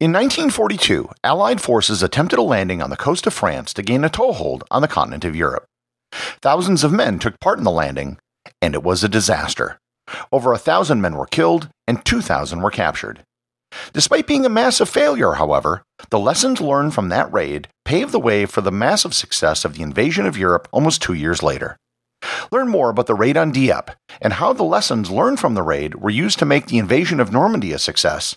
In 1942, Allied forces attempted a landing on the coast of France to gain a toehold on the continent of Europe. Thousands of men took part in the landing, and it was a disaster. Over a thousand men were killed, and 2,000 were captured. Despite being a massive failure, however, the lessons learned from that raid paved the way for the massive success of the invasion of Europe almost two years later. Learn more about the raid on Dieppe and how the lessons learned from the raid were used to make the invasion of Normandy a success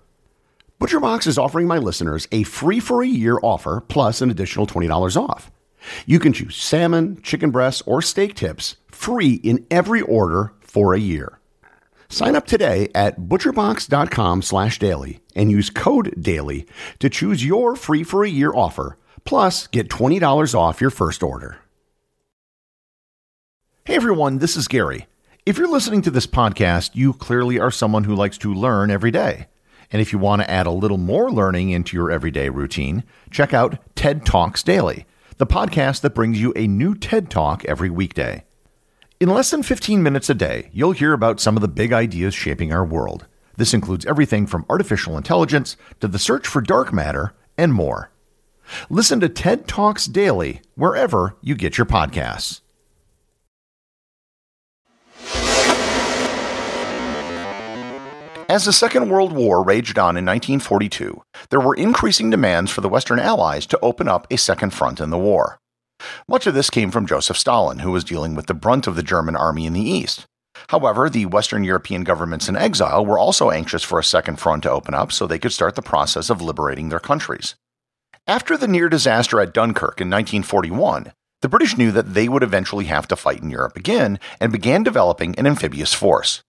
ButcherBox is offering my listeners a free for a year offer plus an additional $20 off. You can choose salmon, chicken breasts, or steak tips free in every order for a year. Sign up today at butcherbox.com slash daily and use code DAILY to choose your free for a year offer, plus get $20 off your first order. Hey everyone, this is Gary. If you're listening to this podcast, you clearly are someone who likes to learn every day. And if you want to add a little more learning into your everyday routine, check out TED Talks Daily, the podcast that brings you a new TED Talk every weekday. In less than 15 minutes a day, you'll hear about some of the big ideas shaping our world. This includes everything from artificial intelligence to the search for dark matter and more. Listen to TED Talks daily wherever you get your podcasts. As the Second World War raged on in 1942, there were increasing demands for the Western Allies to open up a second front in the war. Much of this came from Joseph Stalin, who was dealing with the brunt of the German army in the east. However, the Western European governments in exile were also anxious for a second front to open up so they could start the process of liberating their countries. After the near disaster at Dunkirk in 1941, the British knew that they would eventually have to fight in Europe again and began developing an amphibious force.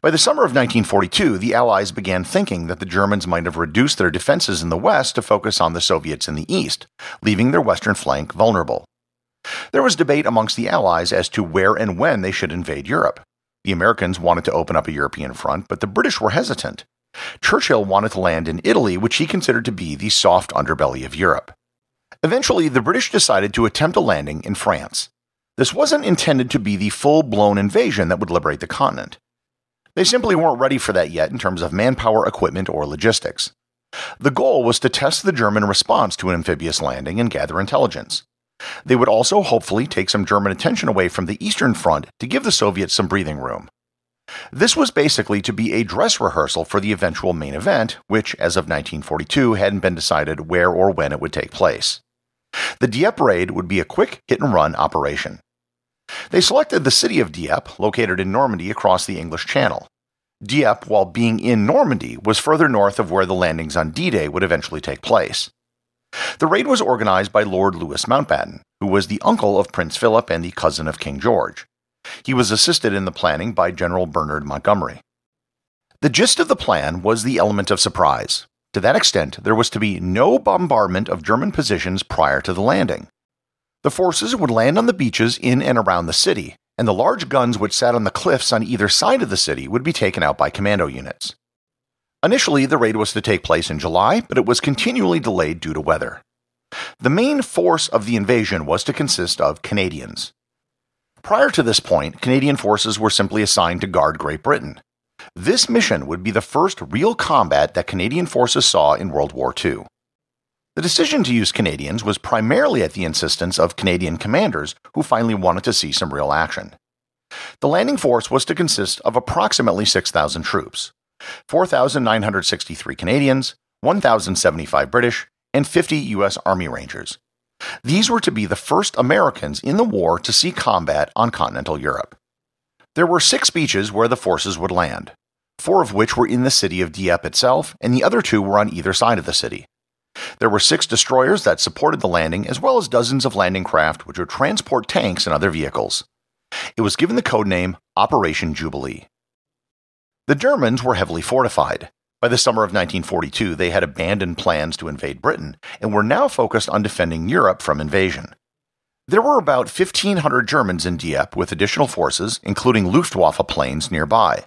By the summer of 1942, the Allies began thinking that the Germans might have reduced their defenses in the west to focus on the Soviets in the east, leaving their western flank vulnerable. There was debate amongst the Allies as to where and when they should invade Europe. The Americans wanted to open up a European front, but the British were hesitant. Churchill wanted to land in Italy, which he considered to be the soft underbelly of Europe. Eventually, the British decided to attempt a landing in France. This wasn't intended to be the full blown invasion that would liberate the continent. They simply weren't ready for that yet in terms of manpower, equipment, or logistics. The goal was to test the German response to an amphibious landing and gather intelligence. They would also hopefully take some German attention away from the Eastern Front to give the Soviets some breathing room. This was basically to be a dress rehearsal for the eventual main event, which, as of 1942, hadn't been decided where or when it would take place. The Dieppe raid would be a quick hit and run operation. They selected the city of Dieppe, located in Normandy across the English Channel. Dieppe, while being in Normandy, was further north of where the landings on D Day would eventually take place. The raid was organized by Lord Louis Mountbatten, who was the uncle of Prince Philip and the cousin of King George. He was assisted in the planning by General Bernard Montgomery. The gist of the plan was the element of surprise. To that extent, there was to be no bombardment of German positions prior to the landing. The forces would land on the beaches in and around the city, and the large guns which sat on the cliffs on either side of the city would be taken out by commando units. Initially, the raid was to take place in July, but it was continually delayed due to weather. The main force of the invasion was to consist of Canadians. Prior to this point, Canadian forces were simply assigned to guard Great Britain. This mission would be the first real combat that Canadian forces saw in World War II. The decision to use Canadians was primarily at the insistence of Canadian commanders who finally wanted to see some real action. The landing force was to consist of approximately 6,000 troops 4,963 Canadians, 1,075 British, and 50 U.S. Army Rangers. These were to be the first Americans in the war to see combat on continental Europe. There were six beaches where the forces would land, four of which were in the city of Dieppe itself, and the other two were on either side of the city. There were six destroyers that supported the landing, as well as dozens of landing craft which would transport tanks and other vehicles. It was given the code name Operation Jubilee. The Germans were heavily fortified. By the summer of 1942, they had abandoned plans to invade Britain and were now focused on defending Europe from invasion. There were about 1,500 Germans in Dieppe with additional forces, including Luftwaffe planes, nearby.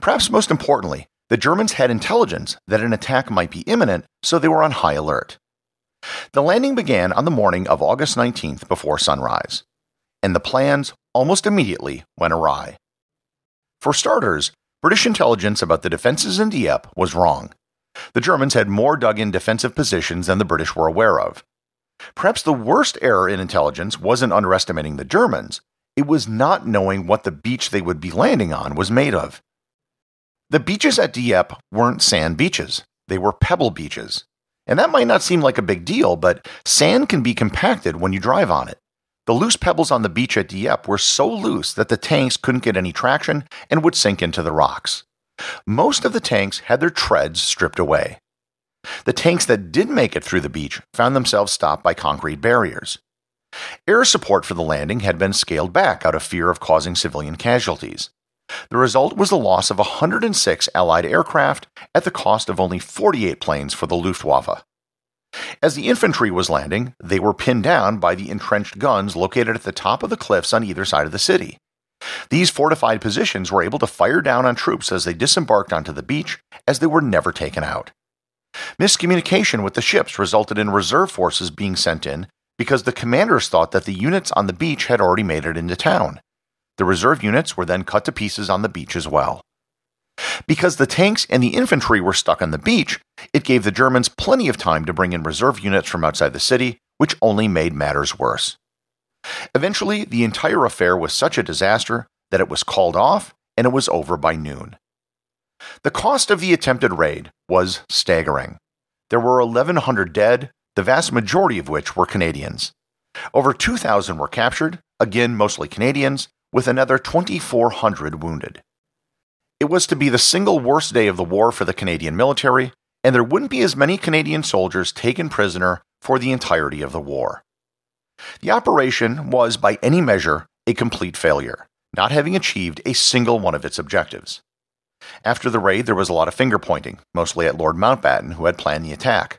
Perhaps most importantly, the Germans had intelligence that an attack might be imminent, so they were on high alert. The landing began on the morning of August 19th before sunrise, and the plans almost immediately went awry. For starters, British intelligence about the defenses in Dieppe was wrong. The Germans had more dug in defensive positions than the British were aware of. Perhaps the worst error in intelligence wasn't underestimating the Germans, it was not knowing what the beach they would be landing on was made of. The beaches at Dieppe weren't sand beaches, they were pebble beaches. And that might not seem like a big deal, but sand can be compacted when you drive on it. The loose pebbles on the beach at Dieppe were so loose that the tanks couldn't get any traction and would sink into the rocks. Most of the tanks had their treads stripped away. The tanks that did make it through the beach found themselves stopped by concrete barriers. Air support for the landing had been scaled back out of fear of causing civilian casualties. The result was the loss of 106 Allied aircraft at the cost of only 48 planes for the Luftwaffe. As the infantry was landing, they were pinned down by the entrenched guns located at the top of the cliffs on either side of the city. These fortified positions were able to fire down on troops as they disembarked onto the beach, as they were never taken out. Miscommunication with the ships resulted in reserve forces being sent in because the commanders thought that the units on the beach had already made it into town. The reserve units were then cut to pieces on the beach as well. Because the tanks and the infantry were stuck on the beach, it gave the Germans plenty of time to bring in reserve units from outside the city, which only made matters worse. Eventually, the entire affair was such a disaster that it was called off and it was over by noon. The cost of the attempted raid was staggering. There were 1,100 dead, the vast majority of which were Canadians. Over 2,000 were captured, again mostly Canadians, with another 2,400 wounded. It was to be the single worst day of the war for the Canadian military, and there wouldn't be as many Canadian soldiers taken prisoner for the entirety of the war. The operation was, by any measure, a complete failure, not having achieved a single one of its objectives. After the raid, there was a lot of finger pointing, mostly at Lord Mountbatten, who had planned the attack.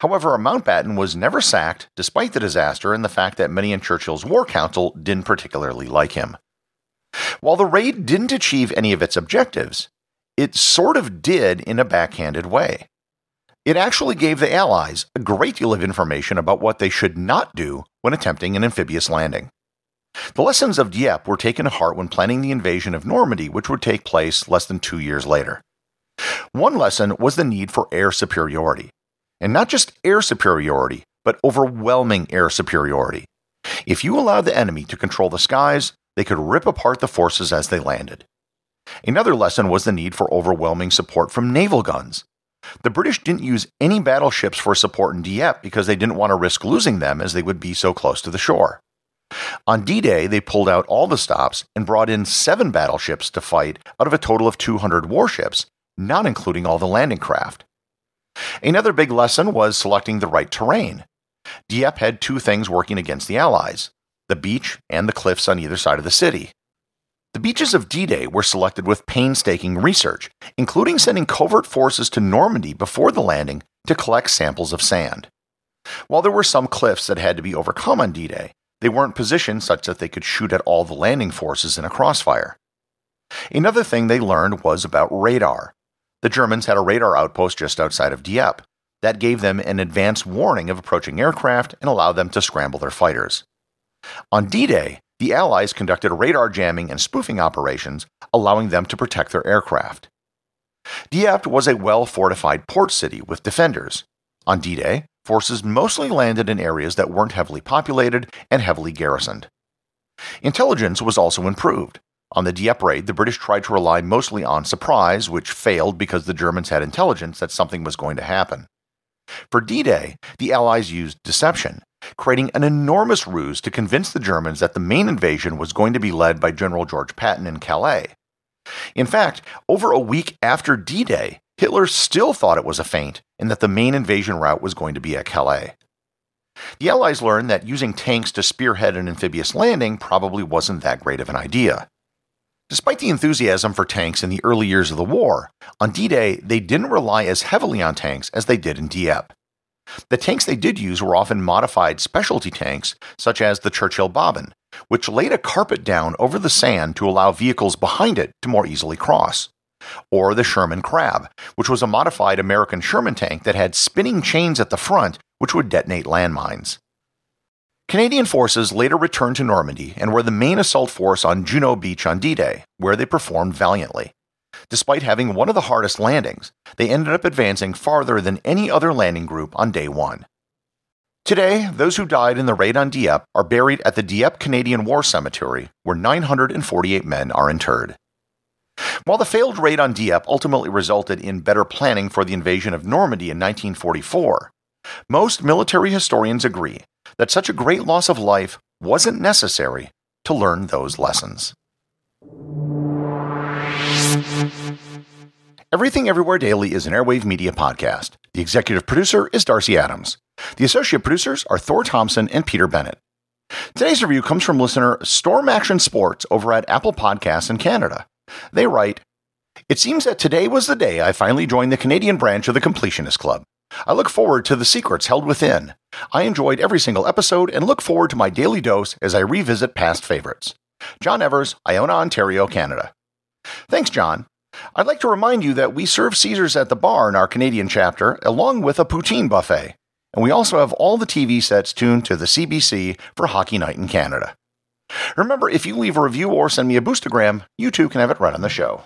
However, Mountbatten was never sacked, despite the disaster and the fact that many in Churchill's War Council didn't particularly like him. While the raid didn't achieve any of its objectives, it sort of did in a backhanded way. It actually gave the Allies a great deal of information about what they should not do when attempting an amphibious landing. The lessons of Dieppe were taken to heart when planning the invasion of Normandy, which would take place less than two years later. One lesson was the need for air superiority. And not just air superiority, but overwhelming air superiority. If you allowed the enemy to control the skies, they could rip apart the forces as they landed. Another lesson was the need for overwhelming support from naval guns. The British didn't use any battleships for support in Dieppe because they didn't want to risk losing them as they would be so close to the shore. On D Day, they pulled out all the stops and brought in seven battleships to fight out of a total of 200 warships, not including all the landing craft. Another big lesson was selecting the right terrain. Dieppe had two things working against the Allies the beach, and the cliffs on either side of the city. The beaches of D Day were selected with painstaking research, including sending covert forces to Normandy before the landing to collect samples of sand. While there were some cliffs that had to be overcome on D Day, they weren't positioned such that they could shoot at all the landing forces in a crossfire. Another thing they learned was about radar. The Germans had a radar outpost just outside of Dieppe. That gave them an advance warning of approaching aircraft and allowed them to scramble their fighters. On D Day, the Allies conducted radar jamming and spoofing operations, allowing them to protect their aircraft. Dieppe was a well fortified port city with defenders. On D Day, forces mostly landed in areas that weren't heavily populated and heavily garrisoned. Intelligence was also improved. On the Dieppe raid, the British tried to rely mostly on surprise, which failed because the Germans had intelligence that something was going to happen. For D Day, the Allies used deception, creating an enormous ruse to convince the Germans that the main invasion was going to be led by General George Patton in Calais. In fact, over a week after D Day, Hitler still thought it was a feint and that the main invasion route was going to be at Calais. The Allies learned that using tanks to spearhead an amphibious landing probably wasn't that great of an idea. Despite the enthusiasm for tanks in the early years of the war, on D Day they didn't rely as heavily on tanks as they did in Dieppe. The tanks they did use were often modified specialty tanks, such as the Churchill Bobbin, which laid a carpet down over the sand to allow vehicles behind it to more easily cross. Or the Sherman Crab, which was a modified American Sherman tank that had spinning chains at the front which would detonate landmines. Canadian forces later returned to Normandy and were the main assault force on Juno Beach on D Day, where they performed valiantly. Despite having one of the hardest landings, they ended up advancing farther than any other landing group on day one. Today, those who died in the raid on Dieppe are buried at the Dieppe Canadian War Cemetery, where 948 men are interred. While the failed raid on Dieppe ultimately resulted in better planning for the invasion of Normandy in 1944, most military historians agree that such a great loss of life wasn't necessary to learn those lessons. Everything Everywhere Daily is an Airwave Media podcast. The executive producer is Darcy Adams. The associate producers are Thor Thompson and Peter Bennett. Today's review comes from listener Storm Action Sports over at Apple Podcasts in Canada. They write, It seems that today was the day I finally joined the Canadian branch of the Completionist Club. I look forward to the secrets held within. I enjoyed every single episode and look forward to my daily dose as I revisit past favorites. John Evers, Iona, Ontario, Canada. Thanks, John. I'd like to remind you that we serve Caesars at the bar in our Canadian chapter, along with a poutine buffet. And we also have all the TV sets tuned to the CBC for Hockey Night in Canada. Remember, if you leave a review or send me a boostagram, you too can have it right on the show.